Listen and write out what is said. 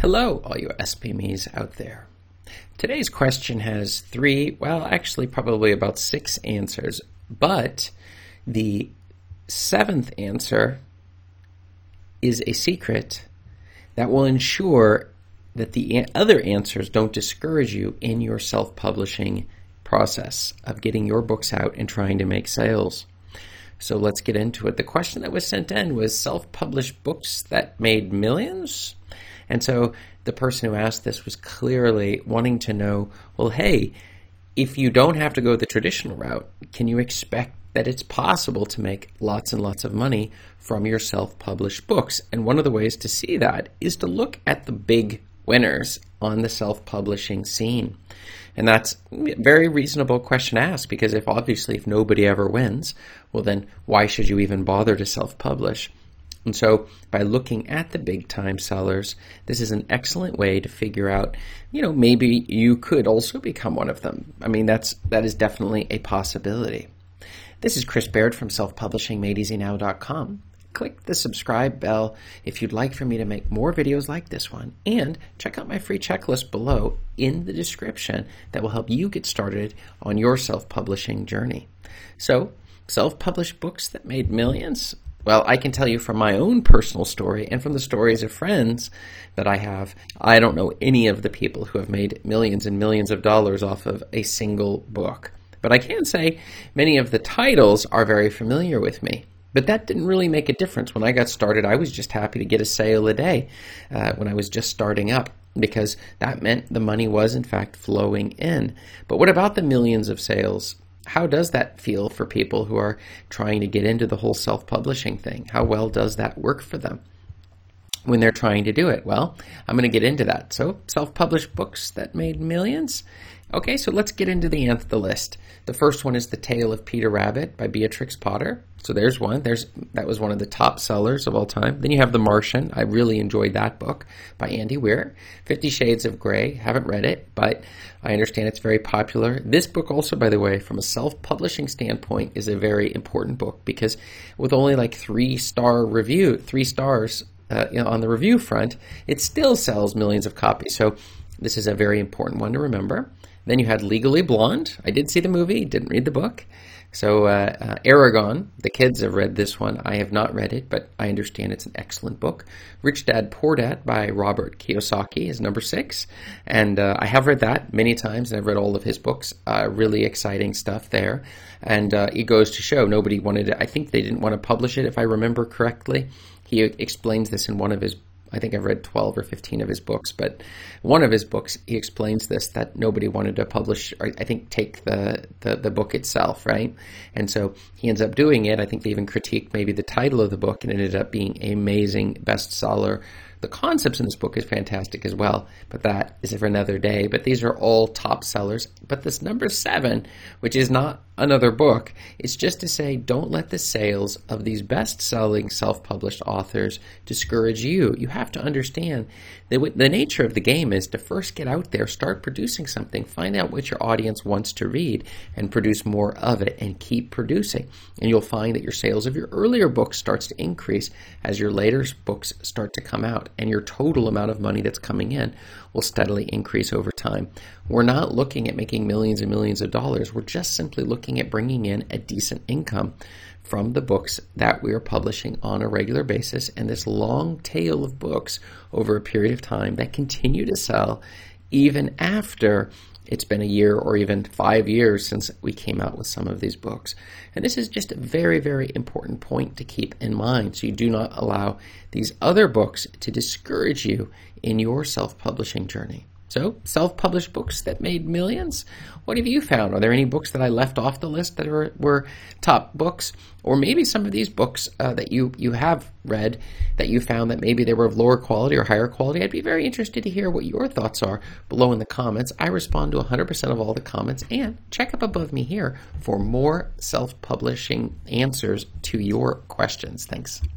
Hello, all you SPMEs out there. Today's question has three, well, actually, probably about six answers, but the seventh answer is a secret that will ensure that the other answers don't discourage you in your self publishing process of getting your books out and trying to make sales. So let's get into it. The question that was sent in was self published books that made millions? And so the person who asked this was clearly wanting to know well, hey, if you don't have to go the traditional route, can you expect that it's possible to make lots and lots of money from your self published books? And one of the ways to see that is to look at the big winners on the self publishing scene. And that's a very reasonable question to ask because if obviously if nobody ever wins, well then why should you even bother to self publish? And so by looking at the big time sellers, this is an excellent way to figure out, you know, maybe you could also become one of them. I mean, that's that is definitely a possibility. This is Chris Baird from selfpublishingmadeeasynow.com. Click the subscribe bell if you'd like for me to make more videos like this one, and check out my free checklist below in the description that will help you get started on your self publishing journey. So, self published books that made millions, well, I can tell you from my own personal story and from the stories of friends that I have, I don't know any of the people who have made millions and millions of dollars off of a single book. But I can say many of the titles are very familiar with me. But that didn't really make a difference. When I got started, I was just happy to get a sale a day uh, when I was just starting up because that meant the money was, in fact, flowing in. But what about the millions of sales how does that feel for people who are trying to get into the whole self publishing thing? How well does that work for them when they're trying to do it? Well, I'm going to get into that. So, self published books that made millions. Okay, so let's get into the nth the list. The first one is The Tale of Peter Rabbit by Beatrix Potter. So there's one. There's that was one of the top sellers of all time. Then you have The Martian. I really enjoyed that book by Andy Weir. Fifty Shades of Grey. Haven't read it, but I understand it's very popular. This book also, by the way, from a self-publishing standpoint, is a very important book because with only like three star review, three stars uh, you know, on the review front, it still sells millions of copies. So this is a very important one to remember. Then you had Legally Blonde. I did see the movie, didn't read the book. So, uh, uh, Eragon, the kids have read this one. I have not read it, but I understand it's an excellent book. Rich Dad Poor Dad by Robert Kiyosaki is number six. And uh, I have read that many times, and I've read all of his books. Uh, really exciting stuff there. And uh, it goes to show nobody wanted it. I think they didn't want to publish it, if I remember correctly. He explains this in one of his I think I've read 12 or 15 of his books, but one of his books, he explains this that nobody wanted to publish, or I think take the, the, the, book itself, right? And so he ends up doing it. I think they even critiqued maybe the title of the book, and ended up being an amazing bestseller the concepts in this book is fantastic as well, but that is for another day. But these are all top sellers. But this number seven, which is not another book, It's just to say don't let the sales of these best selling self published authors discourage you. You have to understand that the nature of the game is to first get out there, start producing something, find out what your audience wants to read, and produce more of it and keep producing. And you'll find that your sales of your earlier books starts to increase as your later books start to come out and your total amount of money that's coming in will steadily increase over time. We're not looking at making millions and millions of dollars. We're just simply looking at bringing in a decent income from the books that we are publishing on a regular basis and this long tail of books over a period of time that continue to sell even after it's been a year or even five years since we came out with some of these books. And this is just a very, very important point to keep in mind so you do not allow these other books to discourage you in your self publishing journey. So, self published books that made millions? What have you found? Are there any books that I left off the list that are, were top books? Or maybe some of these books uh, that you, you have read that you found that maybe they were of lower quality or higher quality? I'd be very interested to hear what your thoughts are below in the comments. I respond to 100% of all the comments and check up above me here for more self publishing answers to your questions. Thanks.